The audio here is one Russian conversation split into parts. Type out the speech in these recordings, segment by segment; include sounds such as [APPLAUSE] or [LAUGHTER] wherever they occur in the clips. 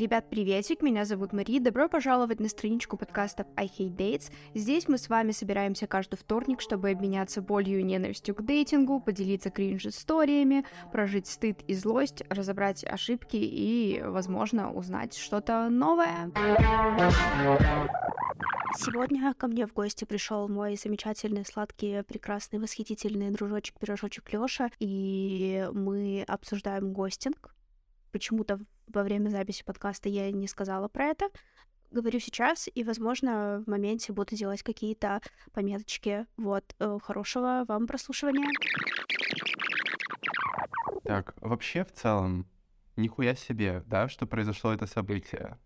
Ребят, приветик, меня зовут Мари, добро пожаловать на страничку подкастов I Hate Dates. Здесь мы с вами собираемся каждый вторник, чтобы обменяться болью и ненавистью к дейтингу, поделиться кринж-историями, прожить стыд и злость, разобрать ошибки и, возможно, узнать что-то новое. Сегодня ко мне в гости пришел мой замечательный, сладкий, прекрасный, восхитительный дружочек-пирожочек Лёша, и мы обсуждаем гостинг. Почему-то во время записи подкаста я не сказала про это. Говорю сейчас, и, возможно, в моменте буду делать какие-то пометочки. Вот, э, хорошего вам прослушивания. Так, вообще, в целом, нихуя себе, да, что произошло это событие.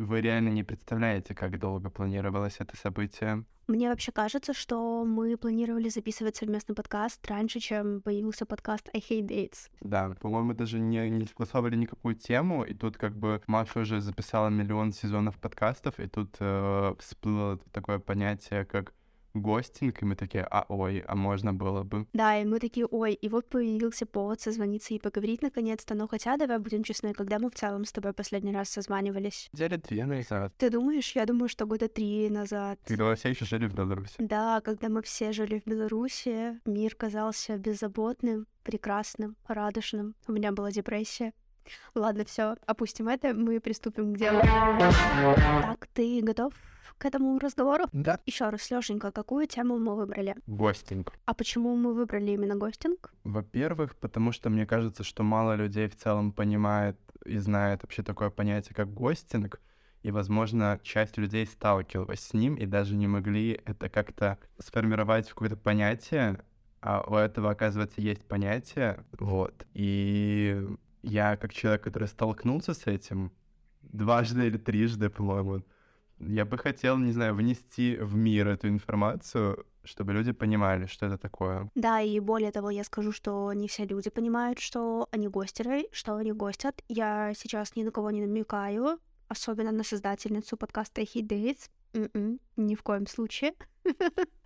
Вы реально не представляете, как долго планировалось это событие. Мне вообще кажется, что мы планировали записывать совместный подкаст раньше, чем появился подкаст I Hate Dates. Да, по-моему, даже не, не согласовали никакую тему, и тут как бы Маша уже записала миллион сезонов подкастов, и тут э, всплыло такое понятие, как гостинг, и мы такие, а ой, а можно было бы. Да, и мы такие, ой, и вот появился повод созвониться и поговорить наконец-то, но хотя, давай будем честны, когда мы в целом с тобой последний раз созванивались? Недели две назад. Ты думаешь? Я думаю, что года три назад. Когда мы все еще жили в Беларуси. Да, когда мы все жили в Беларуси, мир казался беззаботным, прекрасным, радужным. У меня была депрессия. Ладно, все, опустим это, мы приступим к делу. Так, ты готов к этому разговору? Да. Еще раз, Лешенька, какую тему мы выбрали? Гостинг. А почему мы выбрали именно гостинг? Во-первых, потому что мне кажется, что мало людей в целом понимает и знает вообще такое понятие, как гостинг. И, возможно, часть людей сталкивалась с ним и даже не могли это как-то сформировать в какое-то понятие, а у этого, оказывается, есть понятие, вот. И я, как человек, который столкнулся с этим дважды или трижды, по-моему, я бы хотел, не знаю, внести в мир эту информацию, чтобы люди понимали, что это такое. Да, и более того, я скажу, что не все люди понимают, что они гостеры, что они гостят. Я сейчас ни на кого не намекаю, особенно на создательницу подкаста Hit Dates. М-м, ни в коем случае. [LAUGHS]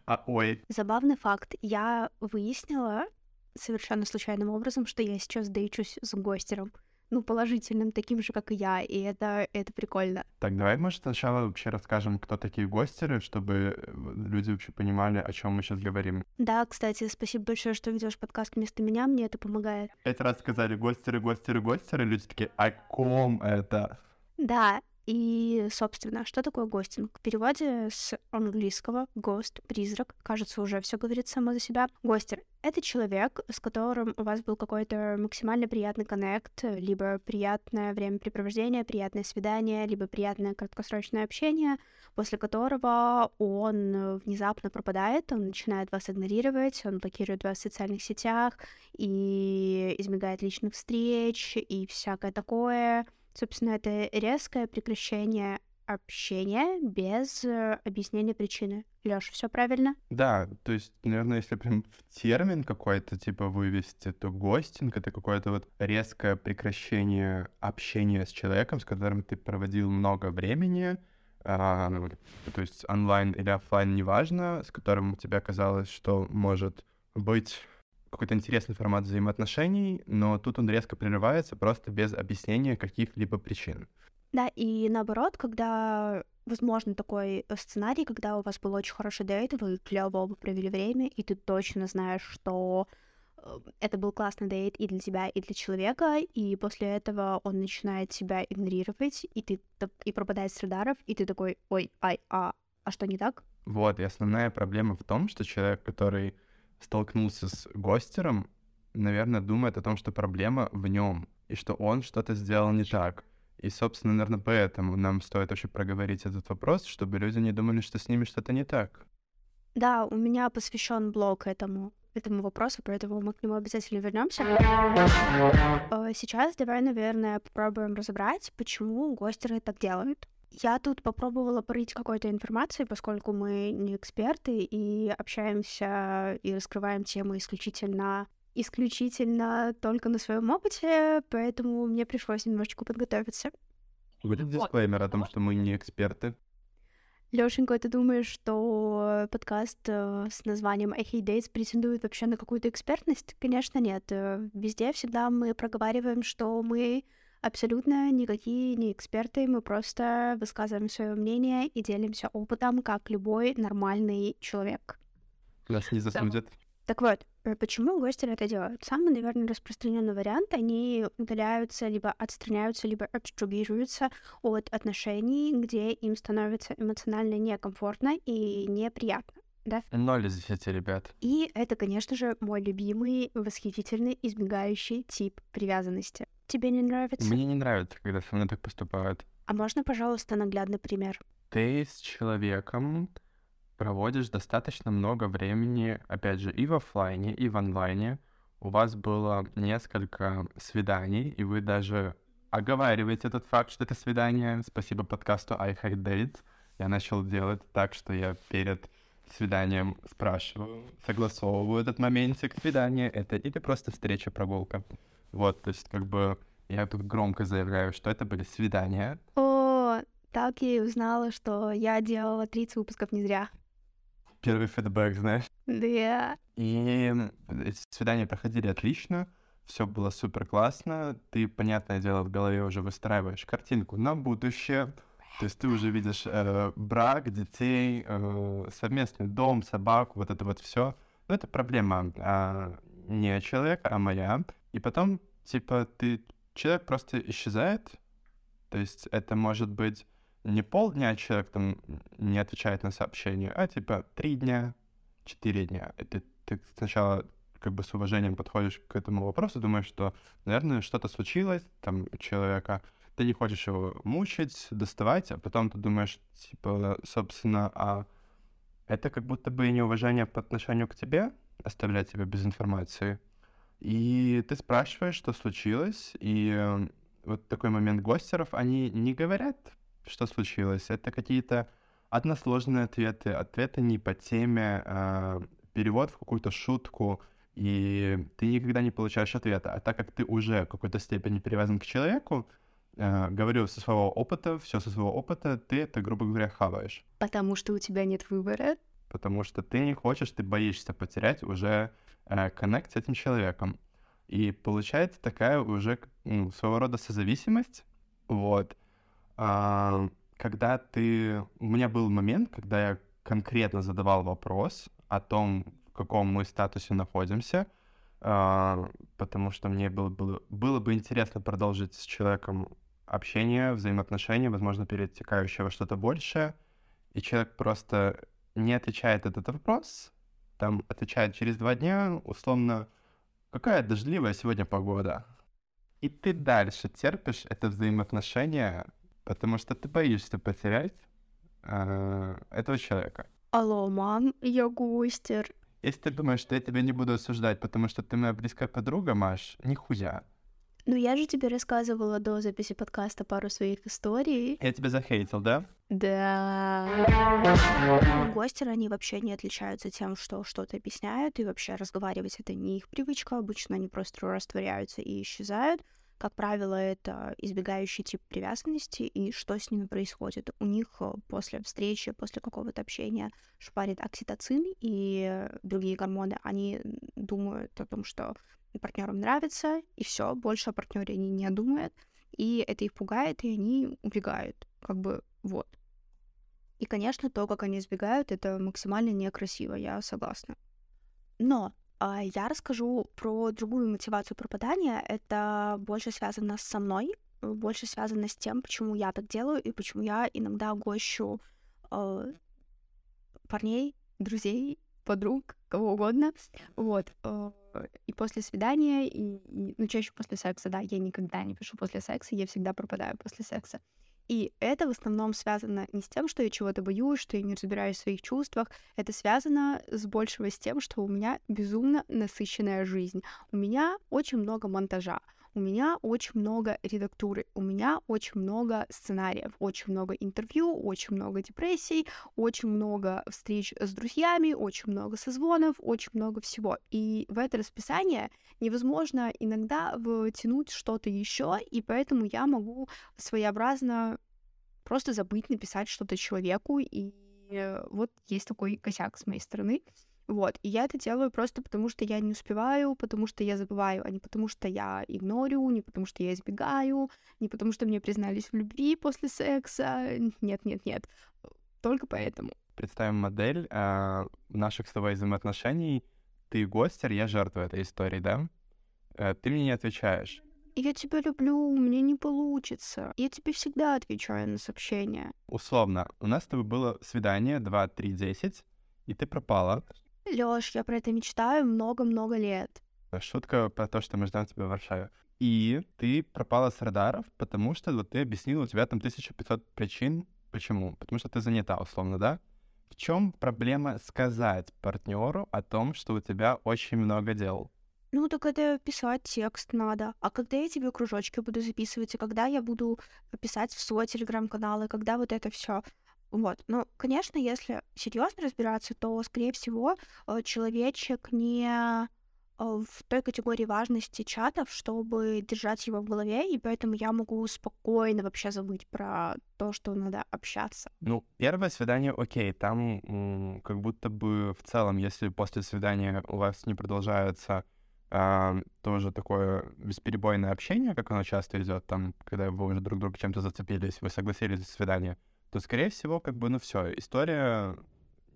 А ой. Забавный факт. Я выяснила совершенно случайным образом, что я сейчас дейчусь с гостером ну, положительным, таким же, как и я, и это, это прикольно. Так, давай, может, сначала вообще расскажем, кто такие гостеры, чтобы э, люди вообще понимали, о чем мы сейчас говорим. Да, кстати, спасибо большое, что ведешь подкаст вместо меня, мне это помогает. Пять раз сказали гостеры, гостеры, гостеры, люди такие, о ком это? Да, и, собственно, что такое гостинг? В переводе с английского ghost, призрак, кажется, уже все говорит само за себя. Гостер — это человек, с которым у вас был какой-то максимально приятный коннект, либо приятное времяпрепровождение, приятное свидание, либо приятное краткосрочное общение, после которого он внезапно пропадает, он начинает вас игнорировать, он блокирует вас в социальных сетях и избегает личных встреч и всякое такое — Собственно, это резкое прекращение общения без э, объяснения причины. Лёш, все правильно? Да, то есть, наверное, если прям в термин какой-то типа вывести, то гостинг — это какое-то вот резкое прекращение общения с человеком, с которым ты проводил много времени, а, ну, то есть онлайн или офлайн, неважно, с которым тебе казалось, что может быть какой-то интересный формат взаимоотношений, но тут он резко прерывается просто без объяснения каких-либо причин. Да, и наоборот, когда возможно такой э, сценарий, когда у вас был очень хороший дейт, вы клево оба провели время, и ты точно знаешь, что э, это был классный дейт и для тебя, и для человека, и после этого он начинает тебя игнорировать, и ты и пропадает с радаров, и ты такой, ой, ай, а, а что не так? Вот, и основная проблема в том, что человек, который столкнулся с гостером, наверное, думает о том, что проблема в нем, и что он что-то сделал не так. И, собственно, наверное, поэтому нам стоит вообще проговорить этот вопрос, чтобы люди не думали, что с ними что-то не так. Да, у меня посвящен блог этому этому вопросу, поэтому мы к нему обязательно вернемся. Э, сейчас давай, наверное, попробуем разобрать, почему гостеры так делают. Я тут попробовала порыть какой-то информации, поскольку мы не эксперты и общаемся и раскрываем темы исключительно исключительно только на своем опыте, поэтому мне пришлось немножечко подготовиться. Будет дисклеймер о том, что мы не эксперты. Лёшенька, ты думаешь, что подкаст э, с названием I Hate Dates претендует вообще на какую-то экспертность? Конечно, нет. Э, везде всегда мы проговариваем, что мы абсолютно никакие не эксперты, мы просто высказываем свое мнение и делимся опытом, как любой нормальный человек. Нас не засудят. Так вот, э, почему гости это делают? Самый, наверное, распространенный вариант, они удаляются, либо отстраняются, либо абстрагируются от отношений, где им становится эмоционально некомфортно и неприятно. Да? Ноль из десяти, ребят. И это, конечно же, мой любимый, восхитительный, избегающий тип привязанности. Тебе не нравится? Мне не нравится, когда со мной так поступают. А можно, пожалуйста, наглядный пример? Ты с человеком проводишь достаточно много времени, опять же, и в офлайне, и в онлайне. У вас было несколько свиданий, и вы даже оговариваете этот факт, что это свидание. Спасибо подкасту I Hate Dates. Я начал делать так, что я перед свиданием спрашиваю, согласовываю этот моментик свидания, это или просто встреча, прогулка. Вот, то есть как бы я тут громко заявляю, что это были свидания. О, так я и узнала, что я делала 30 выпусков не зря. Первый фидбэк, знаешь? Да. И эти свидания проходили отлично, все было супер классно. Ты, понятное дело, в голове уже выстраиваешь картинку на будущее. То есть ты уже видишь э, брак, детей, э, совместный дом, собаку, вот это вот все. Но это проблема э, не человека, а моя. И потом, типа, ты человек просто исчезает. То есть это может быть не полдня человек там не отвечает на сообщение, а типа три дня, четыре дня. Это ты сначала как бы с уважением подходишь к этому вопросу, думаешь, что, наверное, что-то случилось, там, у человека, ты не хочешь его мучить, доставать, а потом ты думаешь, типа, собственно, а это как будто бы неуважение по отношению к тебе, оставлять тебя без информации. И ты спрашиваешь, что случилось, и э, вот такой момент гостеров, они не говорят что случилось. Это какие-то односложные ответы, ответы не по теме, а, перевод в какую-то шутку, и ты никогда не получаешь ответа. А так как ты уже в какой-то степени привязан к человеку, э, говорю со своего опыта, все со своего опыта, ты это, грубо говоря, хаваешь. Потому что у тебя нет выбора? Потому что ты не хочешь, ты боишься потерять уже коннект с этим человеком. И получается такая уже ну, своего рода созависимость, вот, а, когда ты... У меня был момент, когда я конкретно задавал вопрос о том, в каком мы статусе находимся, а, потому что мне было, было, было бы интересно продолжить с человеком общение, взаимоотношения, возможно, перетекающее во что-то большее, и человек просто не отвечает этот вопрос, там отвечает через два дня, условно, какая дождливая сегодня погода. И ты дальше терпишь это взаимоотношение, потому что ты боишься потерять э, этого человека. Алло, мам, я гостер. Если ты думаешь, что я тебя не буду осуждать, потому что ты моя близкая подруга, Маш, нихуя. Ну, я же тебе рассказывала до записи подкаста пару своих историй. Я тебя захейтил, да? Да. Гостеры, они вообще не отличаются тем, что что-то объясняют, и вообще разговаривать это не их привычка. Обычно они просто растворяются и исчезают. Как правило, это избегающий тип привязанности и что с ними происходит. У них э, после встречи, после какого-то общения шпарит окситоцин и другие гормоны. Они думают о том, что партнерам нравится, и все, больше о партнере они не думают, и это их пугает, и они убегают. Как бы вот. И, конечно, то, как они избегают, это максимально некрасиво, я согласна. Но а, я расскажу про другую мотивацию пропадания. Это больше связано со мной, больше связано с тем, почему я так делаю и почему я иногда гощу э, парней, друзей, подруг, кого угодно. Вот. Э, и после свидания, и, и, ну, чаще после секса, да, я никогда не пишу после секса, я всегда пропадаю после секса. И это в основном связано не с тем, что я чего-то боюсь, что я не разбираюсь в своих чувствах. Это связано с большего с тем, что у меня безумно насыщенная жизнь. У меня очень много монтажа. У меня очень много редактуры, у меня очень много сценариев, очень много интервью, очень много депрессий, очень много встреч с друзьями, очень много созвонов, очень много всего. И в это расписание невозможно иногда втянуть что-то еще, и поэтому я могу своеобразно просто забыть написать что-то человеку, и вот есть такой косяк с моей стороны. Вот, и я это делаю просто потому, что я не успеваю, потому что я забываю, а не потому, что я игнорю, не потому, что я избегаю, не потому, что мне признались в любви после секса. Нет, нет, нет. Только поэтому. Представим модель э, наших с тобой взаимоотношений. Ты гостер, я жертва этой истории, да? Э, ты мне не отвечаешь. Я тебя люблю, мне не получится. Я тебе всегда отвечаю на сообщения. Условно, у нас с тобой было свидание 2, 3, 10, и ты пропала. Лёш, я про это мечтаю много-много лет. Шутка про то, что мы ждем тебя в Варшаве. И ты пропала с радаров, потому что вот ты объяснила, у тебя там 1500 причин. Почему? Потому что ты занята, условно, да? В чем проблема сказать партнеру о том, что у тебя очень много дел? Ну, так это писать текст надо. А когда я тебе кружочки буду записывать, и когда я буду писать в свой телеграм-канал, и когда вот это все. Вот. Ну, конечно, если серьезно разбираться, то, скорее всего, э, человечек не э, в той категории важности чатов, чтобы держать его в голове, и поэтому я могу спокойно вообще забыть про то, что надо общаться. Ну, первое свидание, окей, там как будто бы в целом, если после свидания у вас не продолжается а, тоже такое бесперебойное общение, как оно часто идет, там, когда вы уже друг друга чем-то зацепились, вы согласились за свидание, то, скорее всего, как бы, ну все, история,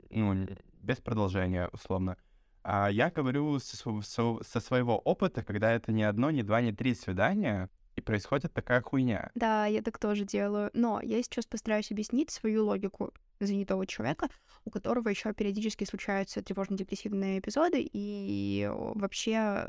ну, без продолжения, условно. А я говорю со, со, со своего опыта, когда это не одно, не два, не три свидания, и происходит такая хуйня. Да, я так тоже делаю. Но я сейчас постараюсь объяснить свою логику занятого человека, у которого еще периодически случаются тревожно-депрессивные эпизоды, и вообще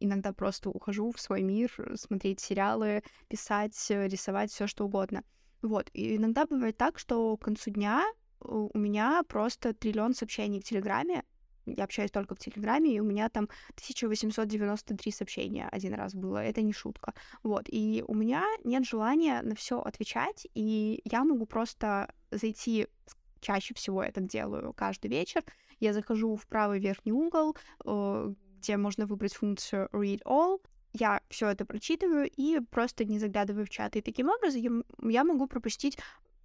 иногда просто ухожу в свой мир, смотреть сериалы, писать, рисовать, все что угодно. Вот. И иногда бывает так, что к концу дня у меня просто триллион сообщений в Телеграме. Я общаюсь только в Телеграме, и у меня там 1893 сообщения один раз было. Это не шутка. Вот. И у меня нет желания на все отвечать, и я могу просто зайти чаще всего это делаю каждый вечер. Я захожу в правый верхний угол, э, где можно выбрать функцию Read All, я все это прочитываю и просто не заглядываю в чат. И таким образом я могу пропустить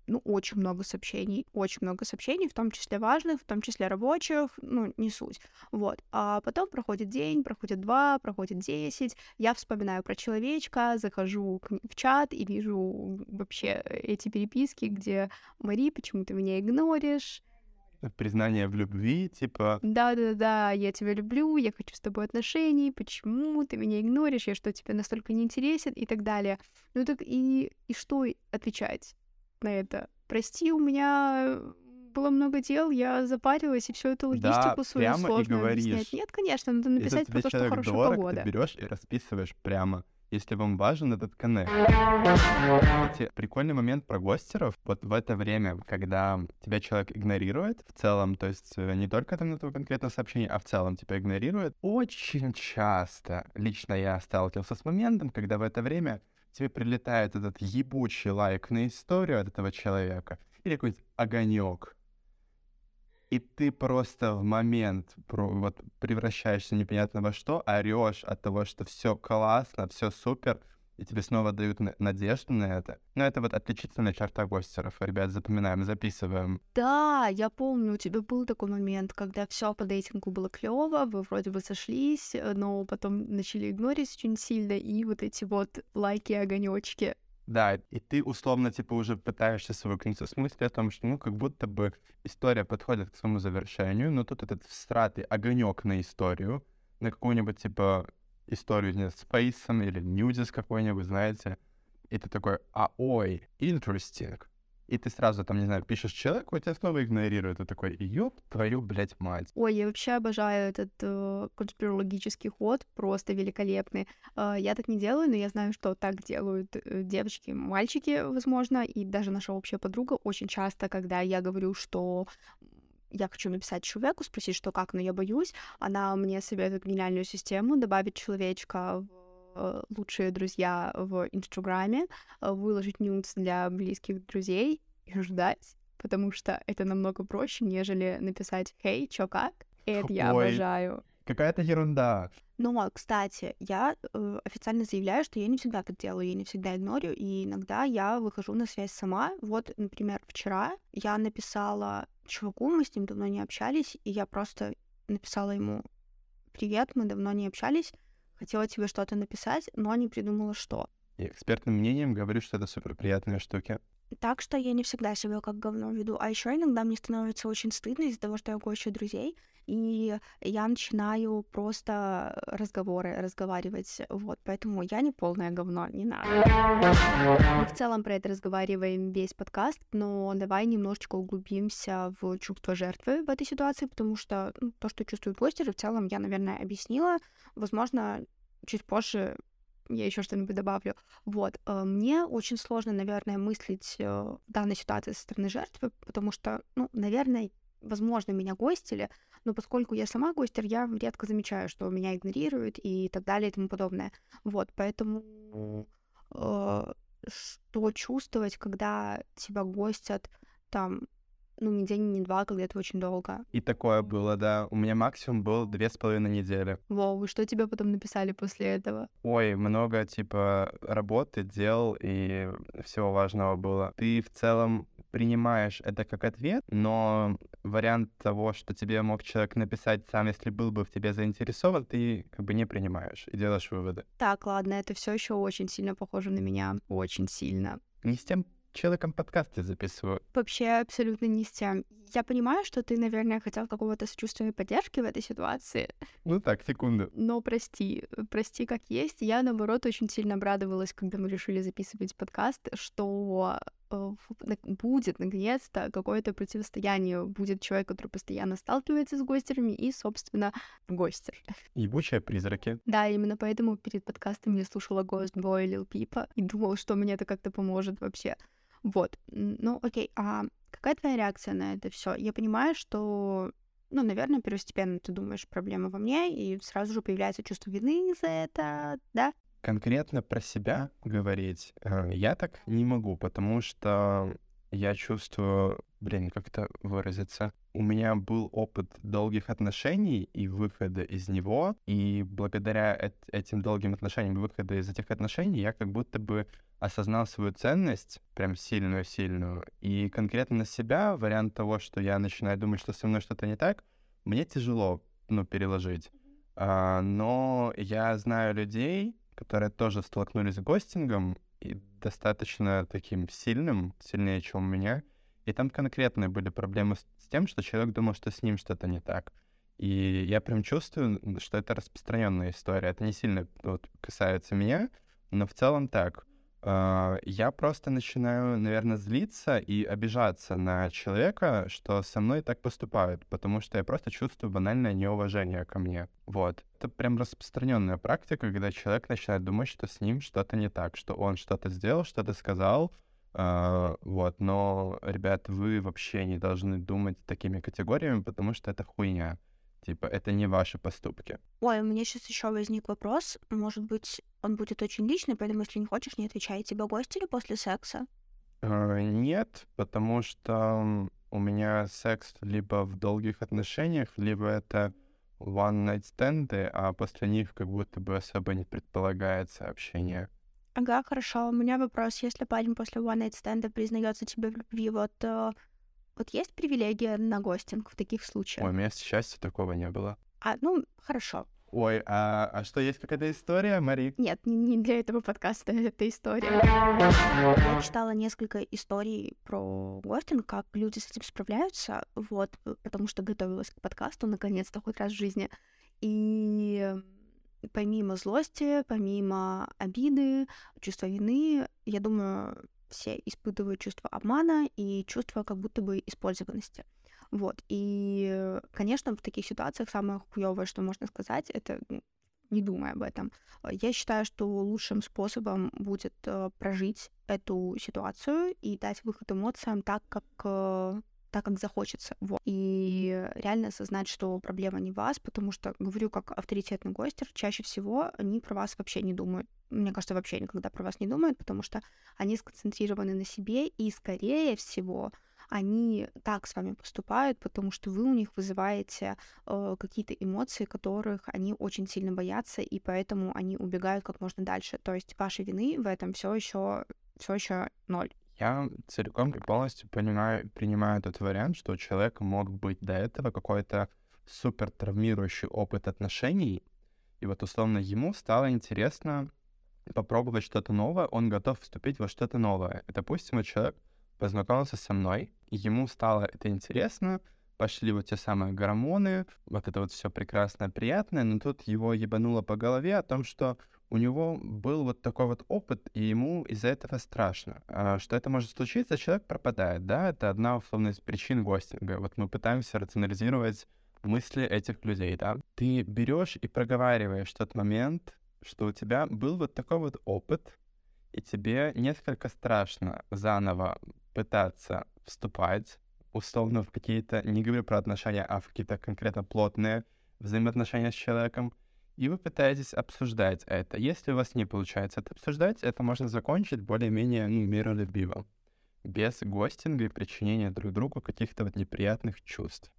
ну, очень много сообщений, очень много сообщений, в том числе важных, в том числе рабочих, ну, не суть. Вот. А потом проходит день, проходит два, проходит десять, я вспоминаю про человечка, захожу в чат и вижу вообще эти переписки, где «Мари, почему ты меня игноришь?» Признание в любви, типа... Да-да-да, я тебя люблю, я хочу с тобой отношений, почему ты меня игноришь, я что, тебе настолько не интересен и так далее. Ну так и, и что отвечать на это? Прости, у меня было много дел, я запарилась, и всю эту логистику да, свою прямо сложно и говоришь. объяснять. Нет, конечно, надо написать про то, что хорошая дорог, погода. Ты берешь и расписываешь прямо если вам важен этот коннект. Кстати, прикольный момент про гостеров. Вот в это время, когда тебя человек игнорирует в целом, то есть э, не только там на твое конкретное сообщение, а в целом тебя игнорирует, очень часто лично я сталкивался с моментом, когда в это время тебе прилетает этот ебучий лайк на историю от этого человека или какой-то огонек, и ты просто в момент вот превращаешься непонятно во что, орешь от того, что все классно, все супер, и тебе снова дают надежду на это. Но это вот отличительная черта гостеров. Ребят, запоминаем, записываем. Да, я помню, у тебя был такой момент, когда все по дейтингу было клево, вы вроде бы сошлись, но потом начали игнорить очень сильно, и вот эти вот лайки, огонечки да, и ты условно, типа, уже пытаешься свыкнуться с мыслью о том, что, ну, как будто бы история подходит к своему завершению, но тут этот всратый огонек на историю, на какую-нибудь, типа, историю, не с Спейсом или Ньюдис какой-нибудь, знаете, и ты такой, а ой, interesting и ты сразу там, не знаю, пишешь человеку, тебя снова игнорирует, и такой, ёб твою, блядь, мать. Ой, я вообще обожаю этот э, конспирологический ход, просто великолепный. Э, я так не делаю, но я знаю, что так делают э, девочки, мальчики, возможно, и даже наша общая подруга очень часто, когда я говорю, что я хочу написать человеку, спросить, что как, но я боюсь, она мне советует гениальную систему, добавить человечка в лучшие друзья в Инстаграме, э, выложить нюдс для близких друзей и ждать, потому что это намного проще, нежели написать «Хей, чё как?» И это я Ой, обожаю. Какая-то ерунда. Но, кстати, я э, официально заявляю, что я не всегда так делаю, я не всегда игнорю, и иногда я выхожу на связь сама. Вот, например, вчера я написала чуваку, мы с ним давно не общались, и я просто написала ему «Привет, мы давно не общались, хотела тебе что-то написать, но не придумала, что». И экспертным мнением говорю, что это супер приятные штуки. Так что я не всегда себя как говно веду. А еще иногда мне становится очень стыдно из-за того, что я гощу друзей, и я начинаю просто разговоры разговаривать. Вот, поэтому я не полное говно, не надо. Мы в целом про это разговариваем весь подкаст, но давай немножечко углубимся в чувство жертвы в этой ситуации, потому что ну, то, что чувствуют гости, в целом я, наверное, объяснила. Возможно, чуть позже я еще что-нибудь добавлю. Вот. Э, мне очень сложно, наверное, мыслить э, в данной ситуации со стороны жертвы, потому что, ну, наверное, возможно, меня гостили, но поскольку я сама гостер, я редко замечаю, что меня игнорируют и так далее и тому подобное. Вот, поэтому э, что чувствовать, когда тебя гостят там ну, не день, не два, когда это очень долго. И такое было, да. У меня максимум был две с половиной недели. Воу, что тебе потом написали после этого? Ой, много, типа, работы, дел и всего важного было. Ты в целом принимаешь это как ответ, но вариант того, что тебе мог человек написать сам, если был бы в тебе заинтересован, ты как бы не принимаешь и делаешь выводы. Так, ладно, это все еще очень сильно похоже на меня. Очень сильно. Не с тем человеком подкасты записываю. Вообще абсолютно не с тем. Я понимаю, что ты, наверное, хотел какого-то сочувствия и поддержки в этой ситуации. Ну так, секунду. Но прости, прости как есть. Я, наоборот, очень сильно обрадовалась, когда мы решили записывать подкаст, что э, будет, наконец-то, какое-то противостояние. Будет человек, который постоянно сталкивается с гостерами, и, собственно, гостер. Ебучие призраки. Да, именно поэтому перед подкастом я слушала Ghost Boy Lil Peep и думала, что мне это как-то поможет вообще. Вот. Ну, окей, а какая твоя реакция на это все? Я понимаю, что, ну, наверное, первостепенно ты думаешь, проблема во мне, и сразу же появляется чувство вины за это, да? Конкретно про себя говорить э, я так не могу, потому что я чувствую, блин, как это выразиться. У меня был опыт долгих отношений и выхода из него, и благодаря этим долгим отношениям и выхода из этих отношений я как будто бы осознал свою ценность, прям сильную-сильную, и конкретно на себя вариант того, что я начинаю думать, что со мной что-то не так, мне тяжело, ну, переложить. А, но я знаю людей, которые тоже столкнулись с гостингом, и достаточно таким сильным, сильнее, чем у меня, и там конкретные были проблемы с, тем, что человек думал, что с ним что-то не так. И я прям чувствую, что это распространенная история. Это не сильно вот, касается меня, но в целом так. А, я просто начинаю, наверное, злиться и обижаться на человека, что со мной так поступают, потому что я просто чувствую банальное неуважение ко мне. Вот. Это прям распространенная практика, когда человек начинает думать, что с ним что-то не так, что он что-то сделал, что-то сказал, Uh, вот, но, ребят, вы вообще не должны думать такими категориями, потому что это хуйня. Типа, это не ваши поступки. Ой, у меня сейчас еще возник вопрос. Может быть, он будет очень личный, поэтому, если не хочешь, не отвечай. Тебя гостили после секса? Uh, нет, потому что у меня секс либо в долгих отношениях, либо это one-night стенды, а после них как будто бы особо не предполагается общение. Ага, хорошо. У меня вопрос. Если парень после one-night стенда признается тебе в любви, вот э, вот есть привилегия на гостинг в таких случаях? Ой, у меня, счастья, такого не было. А, ну, хорошо. Ой, а, а что, есть какая-то история, Мари? Нет, не, не для этого подкаста [LAUGHS] это история. Я читала несколько историй про гостинг, как люди с этим справляются, вот, потому что готовилась к подкасту наконец-то хоть раз в жизни. И помимо злости, помимо обиды, чувства вины, я думаю, все испытывают чувство обмана и чувство как будто бы использованности. Вот. И, конечно, в таких ситуациях самое хуевое, что можно сказать, это ну, не думая об этом. Я считаю, что лучшим способом будет э, прожить эту ситуацию и дать выход эмоциям так, как э, так, как захочется. Вот. И реально осознать, что проблема не вас, потому что, говорю, как авторитетный гостер, чаще всего они про вас вообще не думают. Мне кажется, вообще никогда про вас не думают, потому что они сконцентрированы на себе, и, скорее всего, они так с вами поступают, потому что вы у них вызываете э, какие-то эмоции, которых они очень сильно боятся, и поэтому они убегают как можно дальше. То есть вашей вины в этом все еще все еще ноль. Я целиком и полностью понимаю, принимаю этот вариант, что у человека мог быть до этого какой-то супер травмирующий опыт отношений, и вот условно ему стало интересно попробовать что-то новое, он готов вступить во что-то новое. И, допустим, вот человек познакомился со мной, ему стало это интересно, пошли вот те самые гормоны, вот это вот все прекрасное, приятное, но тут его ебануло по голове о том, что у него был вот такой вот опыт, и ему из-за этого страшно. А что это может случиться, человек пропадает, да, это одна условно из причин гостинга. Вот мы пытаемся рационализировать мысли этих людей, да. Ты берешь и проговариваешь тот момент, что у тебя был вот такой вот опыт, и тебе несколько страшно заново пытаться вступать, условно, в какие-то, не говорю про отношения, а в какие-то конкретно плотные взаимоотношения с человеком, и вы пытаетесь обсуждать это. Если у вас не получается это обсуждать, это можно закончить более-менее ну, миролюбиво, без гостинга и причинения друг другу каких-то вот неприятных чувств.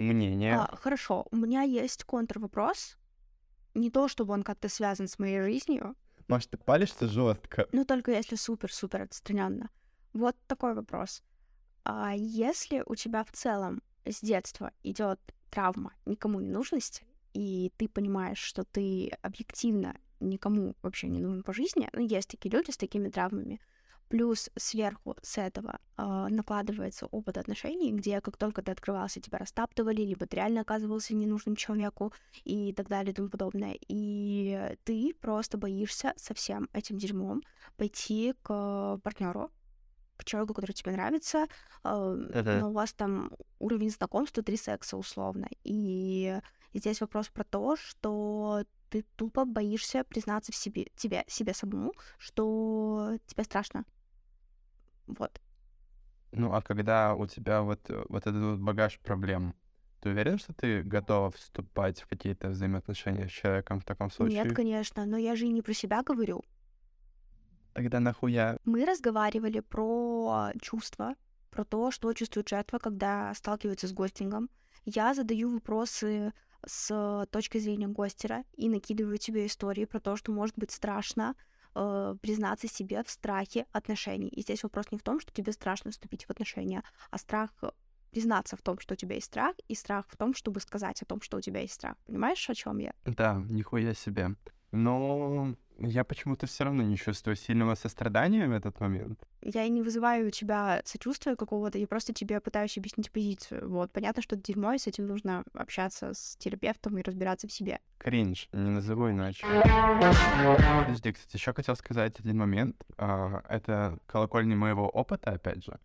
Мнение. А, хорошо, у меня есть контрвопрос. Не то, чтобы он как-то связан с моей жизнью. Может, ты палишься жестко? Ну, только если супер-супер отстраненно. Вот такой вопрос. А если у тебя в целом с детства идет травма никому не нужности, и ты понимаешь, что ты объективно никому вообще не нужен по жизни, ну, есть такие люди с такими травмами, плюс сверху с этого э, накладывается опыт отношений, где как только ты открывался, тебя растаптывали, либо ты реально оказывался ненужным человеку и так далее и тому подобное. И ты просто боишься со всем этим дерьмом пойти к партнеру, к человеку, который тебе нравится, uh-huh. но у вас там уровень знакомства три секса условно. И здесь вопрос про то, что ты тупо боишься признаться в себе, тебе, себе самому, что тебе страшно. Вот. Ну, а когда у тебя вот, э, вот этот вот багаж проблем, ты уверен, что ты готова вступать в какие-то взаимоотношения с человеком в таком случае? Нет, конечно, но я же и не про себя говорю. Тогда нахуя? Мы разговаривали про чувства, про то, что чувствует жертва, когда сталкивается с гостингом. Я задаю вопросы с точки зрения гостера и накидываю тебе истории про то, что может быть страшно э, признаться себе в страхе отношений. И здесь вопрос не в том, что тебе страшно вступить в отношения, а страх признаться в том, что у тебя есть страх, и страх в том, чтобы сказать о том, что у тебя есть страх. Понимаешь, о чем я? Да, нихуя себе. Но я почему-то все равно не чувствую сильного сострадания в этот момент. Я и не вызываю у тебя сочувствия какого-то, я просто тебе пытаюсь объяснить позицию. Вот, понятно, что это дерьмо, и с этим нужно общаться с терапевтом и разбираться в себе. Кринж, не назову иначе. Подожди, кстати, еще хотел сказать один момент. А, это колокольни моего опыта, опять же.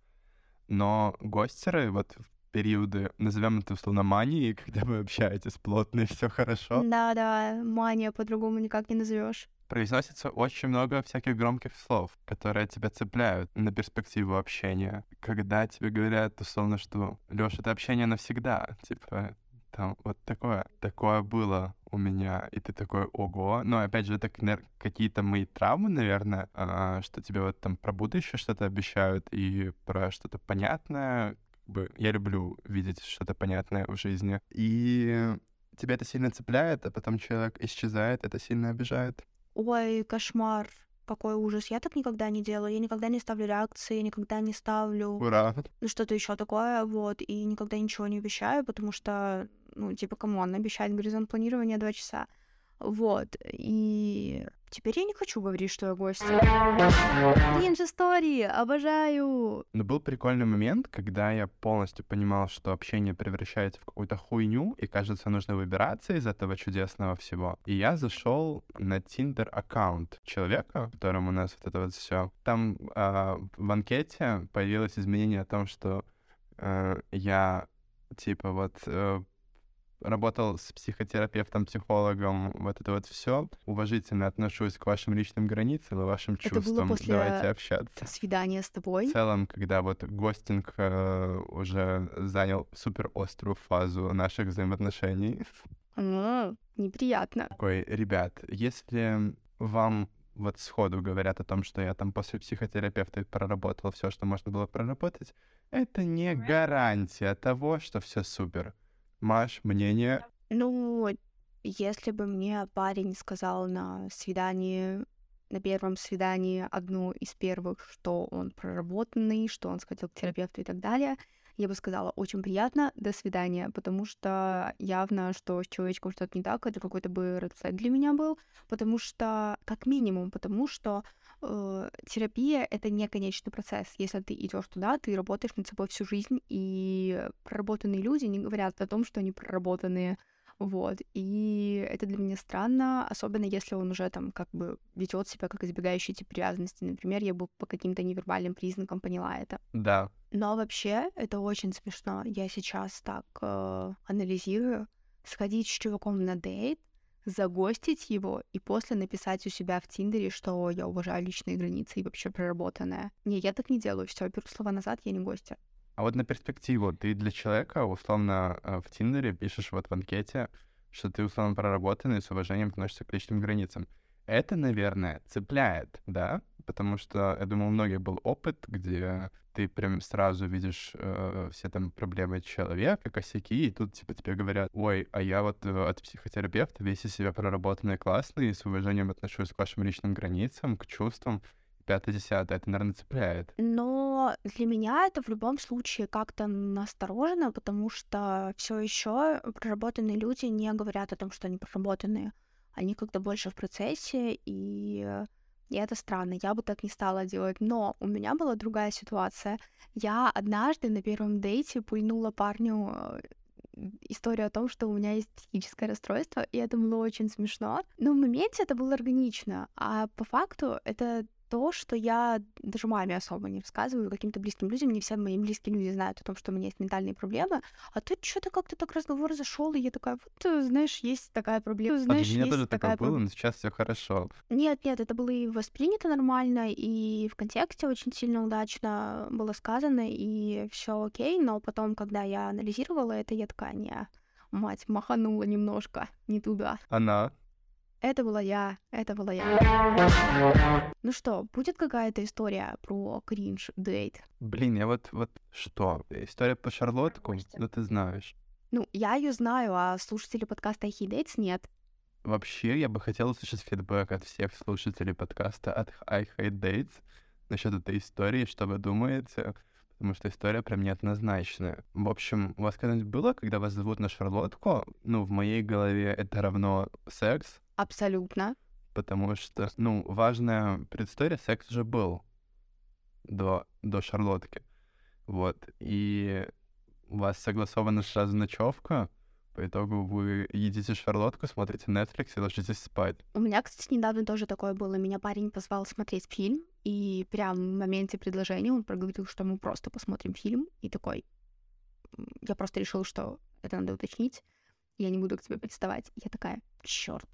Но гостеры вот в периоды, назовем это условно мании, [LAUGHS] когда вы общаетесь плотно и все хорошо. Да, да, мания по-другому никак не назовешь. Произносится очень много всяких громких слов, которые тебя цепляют на перспективу общения. Когда тебе говорят, условно, что Лёша, это общение навсегда, типа, там вот такое, такое было у меня, и ты такой, ого. Но опять же, это какие-то мои травмы, наверное, а, что тебе вот там про будущее что-то обещают и про что-то понятное, я люблю видеть что-то понятное в жизни. И тебя это сильно цепляет, а потом человек исчезает, это сильно обижает. Ой, кошмар. Какой ужас. Я так никогда не делаю. Я никогда не ставлю реакции, никогда не ставлю Ура. ну, что-то еще такое, вот, и никогда ничего не обещаю, потому что, ну, типа, кому он обещает горизонт планирования два часа. Вот, и теперь я не хочу говорить, что я гость. [LAUGHS] Кринж истории, обожаю! Но был прикольный момент, когда я полностью понимал, что общение превращается в какую-то хуйню, и, кажется, нужно выбираться из этого чудесного всего. И я зашел на Tinder аккаунт человека, которым у нас вот это вот все. Там э, в анкете появилось изменение о том, что э, я типа вот э, работал с психотерапевтом, психологом, вот это вот все. Уважительно отношусь к вашим личным границам и вашим чувствам. Это после Давайте общаться. свидания с тобой? В целом, когда вот гостинг э, уже занял супер острую фазу наших взаимоотношений. А, неприятно. Такой, ребят, если вам вот сходу говорят о том, что я там после психотерапевта проработал все, что можно было проработать, это не гарантия того, что все супер. Маш, мнение? Ну, если бы мне парень сказал на свидании, на первом свидании одну из первых, что он проработанный, что он сходил к терапевту и так далее, я бы сказала, очень приятно, до свидания, потому что явно, что с человечком что-то не так, это какой-то бы red для меня был, потому что, как минимум, потому что э, терапия — это не конечный процесс. Если ты идешь туда, ты работаешь над собой всю жизнь, и проработанные люди не говорят о том, что они проработанные, вот. И это для меня странно, особенно если он уже там как бы ведет себя как избегающий тип привязанности. Например, я бы по каким-то невербальным признакам поняла это. Да. Но вообще это очень смешно. Я сейчас так э, анализирую. Сходить с чуваком на дейт, загостить его и после написать у себя в Тиндере, что я уважаю личные границы и вообще проработанная. Не, я так не делаю. Все, беру слова назад, я не гостя. А вот на перспективу, ты для человека, условно, э, в Тиндере пишешь вот в анкете, что ты, условно, проработанный, с уважением относишься к личным границам. Это, наверное, цепляет, да? Потому что, я думаю, у многих был опыт, где ты прям сразу видишь э, все там проблемы человека, косяки, и тут типа тебе говорят, ой, а я вот э, от психотерапевта весь из себя проработанный, классный, с уважением отношусь к вашим личным границам, к чувствам, пятое-десятое, это, наверное, цепляет. Но для меня это в любом случае как-то насторожено, потому что все еще проработанные люди не говорят о том, что они проработанные. Они как-то больше в процессе, и и это странно, я бы так не стала делать. Но у меня была другая ситуация. Я однажды на первом дейте пульнула парню э, историю о том, что у меня есть психическое расстройство, и это было очень смешно. Но в моменте это было органично, а по факту это то, что я даже маме особо не рассказываю, каким-то близким людям, не все мои близкие люди знают о том, что у меня есть ментальные проблемы, а тут что-то как-то так разговор зашел, и я такая, вот, знаешь, есть такая проблема, знаешь, а у меня есть тоже такая было, но сейчас все хорошо. Нет, нет, это было и воспринято нормально, и в контексте очень сильно удачно было сказано, и все окей, но потом, когда я анализировала это, я такая, не, мать, маханула немножко не туда. Она это была я, это была я. Ну что, будет какая-то история про кринж дейт? Блин, я вот, вот что? История по Шарлотку? Ну ты знаешь. Ну, я ее знаю, а слушатели подкаста Hate Dates нет. Вообще, я бы хотел услышать фидбэк от всех слушателей подкаста от I Hate Dates насчет этой истории, что вы думаете, потому что история прям неоднозначная. В общем, у вас когда-нибудь было, когда вас зовут на шарлотку? Ну, в моей голове это равно секс, Абсолютно. потому что, ну, важная предыстория, секс уже был до, до шарлотки. Вот, и у вас согласована сразу ночевка, по итогу вы едите шарлотку, смотрите Netflix и ложитесь спать. У меня, кстати, недавно тоже такое было. Меня парень позвал смотреть фильм, и прям в моменте предложения он проговорил, что мы просто посмотрим фильм, и такой... Я просто решила, что это надо уточнить, я не буду к тебе приставать. Я такая, черт.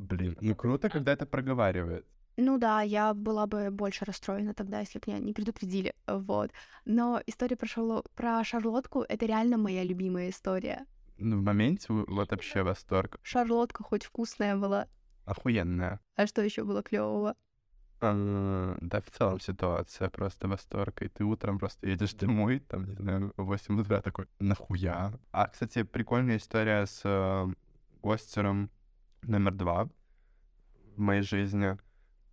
Блин, ну круто, когда это проговаривает. Ну да, я была бы больше расстроена тогда, если бы меня не предупредили, вот. Но история про, Шарло... про Шарлотку — это реально моя любимая история. Ну, в моменте вот вообще восторг. Шарлотка хоть вкусная была, Охуенная. а что еще было клевого? А, Да, в целом ситуация просто восторг. И ты утром просто едешь домой, там, не знаю, в 8 утра такой, нахуя? А, кстати, прикольная история с э, гостером номер два в моей жизни.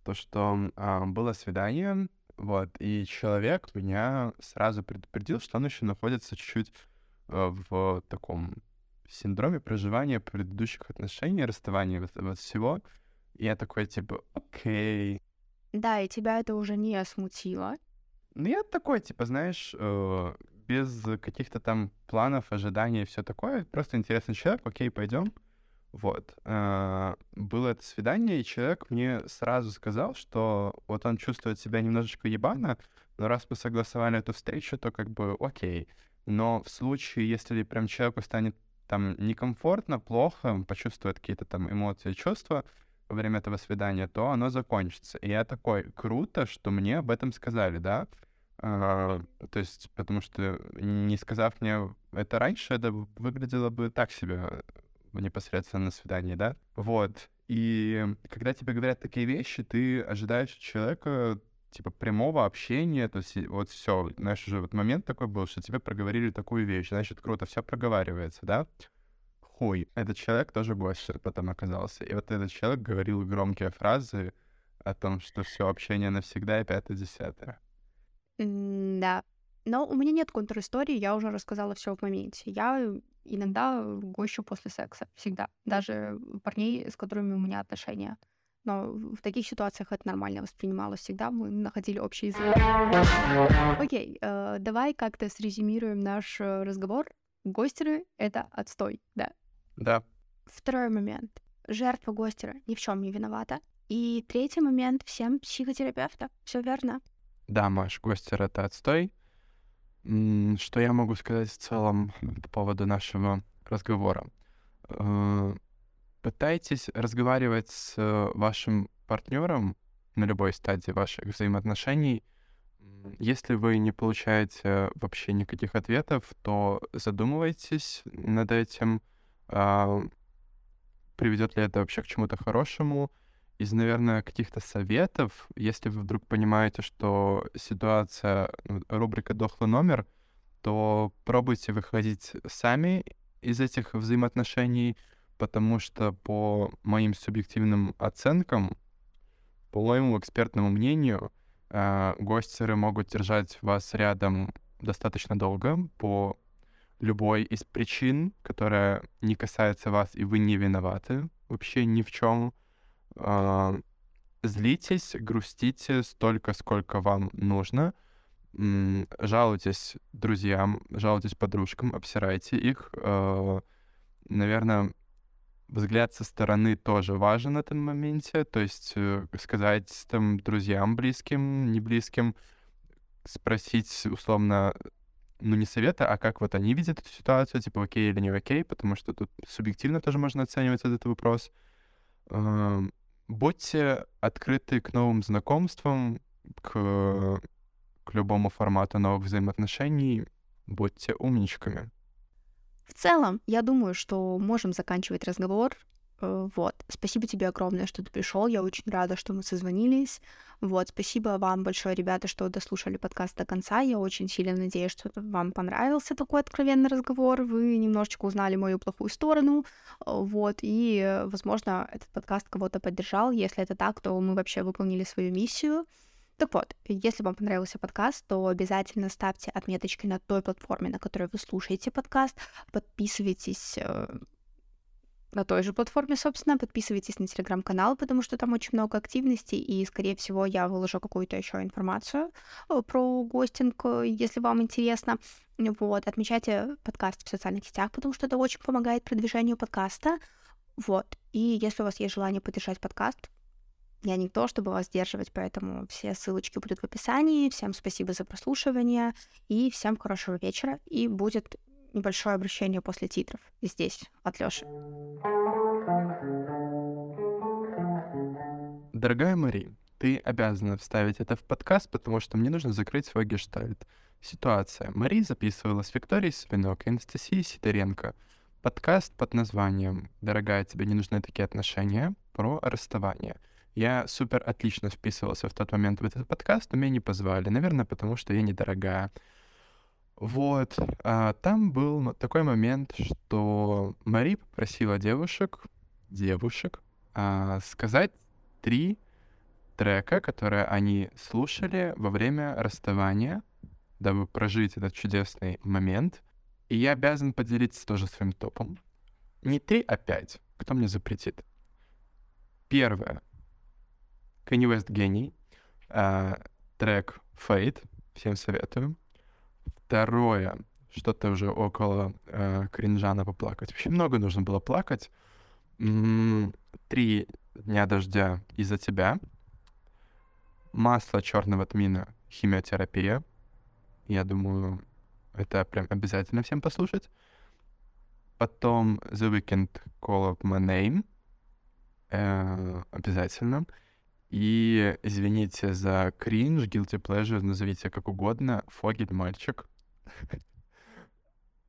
То, что а, было свидание, вот, и человек меня сразу предупредил, что он еще находится чуть-чуть э, в таком синдроме проживания предыдущих отношений, расставания вот, вот всего. И я такой, типа, окей, Да, и тебя это уже не смутило. Ну, я такой, типа, знаешь, э, без каких-то там планов, ожиданий и все такое. Просто интересный человек, окей, пойдем. Вот. Э, Было это свидание, и человек мне сразу сказал, что вот он чувствует себя немножечко ебано, но раз мы согласовали эту встречу, то как бы окей. Но в случае, если прям человеку станет там некомфортно, плохо, почувствует какие-то там эмоции, чувства во время этого свидания, то оно закончится. И я такой, круто, что мне об этом сказали, да? А, то есть, потому что не сказав мне это раньше, это выглядело бы так себе непосредственно на свидании, да? Вот. И когда тебе говорят такие вещи, ты ожидаешь от человека типа прямого общения, то есть вот все, знаешь, уже вот момент такой был, что тебе проговорили такую вещь, значит, круто, все проговаривается, да? Хуй, этот человек тоже гость потом оказался. И вот этот человек говорил громкие фразы о том, что все общение навсегда и пятое-десятое. Да. Но у меня нет контр-истории, я уже рассказала все в моменте. Я иногда гощу после секса, всегда. Даже парней, с которыми у меня отношения. Но в таких ситуациях это нормально воспринималось всегда, мы находили общий язык. Окей, э, давай как-то срезюмируем наш э, разговор. Гостеры — это отстой, да? Да. Второй момент. Жертва гостера ни в чем не виновата. И третий момент — всем психотерапевта. Все верно. Да, Маш, гостер — это отстой. Что я могу сказать в целом по поводу нашего разговора? Э, пытайтесь разговаривать с вашим партнером на любой стадии ваших взаимоотношений. Если вы не получаете вообще никаких ответов, то задумывайтесь над этим, а, приведет ли это вообще к чему-то хорошему. Из, наверное, каких-то советов, если вы вдруг понимаете, что ситуация, ну, рубрика «Дохлый номер», то пробуйте выходить сами из этих взаимоотношений, потому что по моим субъективным оценкам, по моему экспертному мнению, э, гостеры могут держать вас рядом достаточно долго по любой из причин, которая не касается вас, и вы не виноваты вообще ни в чем. А, злитесь, грустите столько, сколько вам нужно. Жалуйтесь друзьям, жалуйтесь подружкам, обсирайте их. А, наверное, взгляд со стороны тоже важен на этом моменте. То есть э, сказать там друзьям близким, не близким, спросить условно, ну не совета, а как вот они видят эту ситуацию, типа окей или не окей, потому что тут субъективно тоже можно оценивать этот вопрос будьте открыты к новым знакомствам, к, к любому формату новых взаимоотношений, будьте умничками. В целом, я думаю, что можем заканчивать разговор. Э, вот. Спасибо тебе огромное, что ты пришел. Я очень рада, что мы созвонились. Вот. Спасибо вам большое, ребята, что дослушали подкаст до конца. Я очень сильно надеюсь, что вам понравился такой откровенный разговор. Вы немножечко узнали мою плохую сторону. Э, вот. И, возможно, этот подкаст кого-то поддержал. Если это так, то мы вообще выполнили свою миссию. Так вот, если вам понравился подкаст, то обязательно ставьте отметочки на той платформе, на которой вы слушаете подкаст, подписывайтесь э, на той же платформе, собственно. Подписывайтесь на телеграм-канал, потому что там очень много активности, и, скорее всего, я выложу какую-то еще информацию э, про гостинг, э, если вам интересно. Вот, отмечайте подкаст в социальных сетях, потому что это очень помогает продвижению подкаста. Вот, и если у вас есть желание поддержать подкаст, я не то, чтобы вас сдерживать, поэтому все ссылочки будут в описании. Всем спасибо за прослушивание и всем хорошего вечера. И будет небольшое обращение после титров здесь от Лёши. Дорогая Мари, ты обязана вставить это в подкаст, потому что мне нужно закрыть свой гештальт. Ситуация. Мари записывала с Викторией Свинок и Анастасией Сидоренко подкаст под названием «Дорогая, тебе не нужны такие отношения» про расставание. Я супер отлично вписывался в тот момент в этот подкаст, но меня не позвали. Наверное, потому что я недорогая. Вот. А, там был такой момент, что Мари попросила девушек, девушек, а, сказать три трека, которые они слушали во время расставания, дабы прожить этот чудесный момент. И я обязан поделиться тоже своим топом. Не три, а пять. Кто мне запретит? Первое. Kanye West гений. А, трек Fade. Всем советую. Второе, что-то уже около э, кринжа на поплакать. Вообще много нужно было плакать. Три дня дождя из-за тебя. Масло черного тмина, химиотерапия. Я думаю, это прям обязательно всем послушать. Потом The Weekend Call of My Name. Э, обязательно. И извините за кринж, guilty pleasure, назовите как угодно. Фогель мальчик.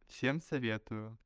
Всем советую.